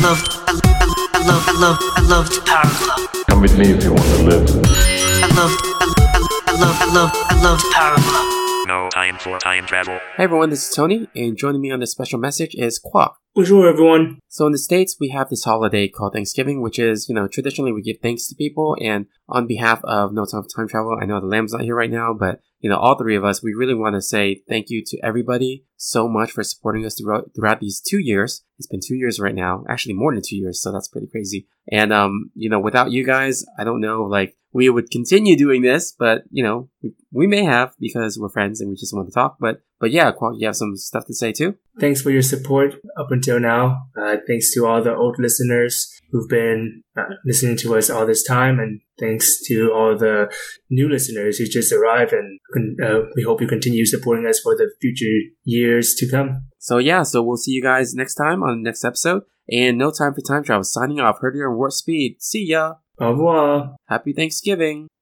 I love, love, love, love, Power. Come with me if you want to live. I love, I love, I love, I love, I loved Power Glove. No time for time travel. Hey everyone, this is Tony, and joining me on this special message is Quack. Bonjour, everyone. So in the States, we have this holiday called Thanksgiving, which is, you know, traditionally we give thanks to people, and on behalf of No Time for Time Travel, I know the Lamb's not here right now, but, you know, all three of us, we really want to say thank you to everybody so much for supporting us throughout, throughout these two years. It's been two years right now, actually more than two years, so that's pretty crazy. And, um, you know, without you guys, I don't know, like, we would continue doing this, but, you know, we, we may have because we're friends and we just want to talk, but, but yeah, Quack, you have some stuff to say too? Thanks for your support up until now. Uh, thanks to all the old listeners who've been uh, listening to us all this time, and thanks to all the new listeners who just arrived. And uh, we hope you continue supporting us for the future years to come. So yeah, so we'll see you guys next time on the next episode. And no time for time travel. Signing off. Heard you on warp speed. See ya. Au revoir. Happy Thanksgiving.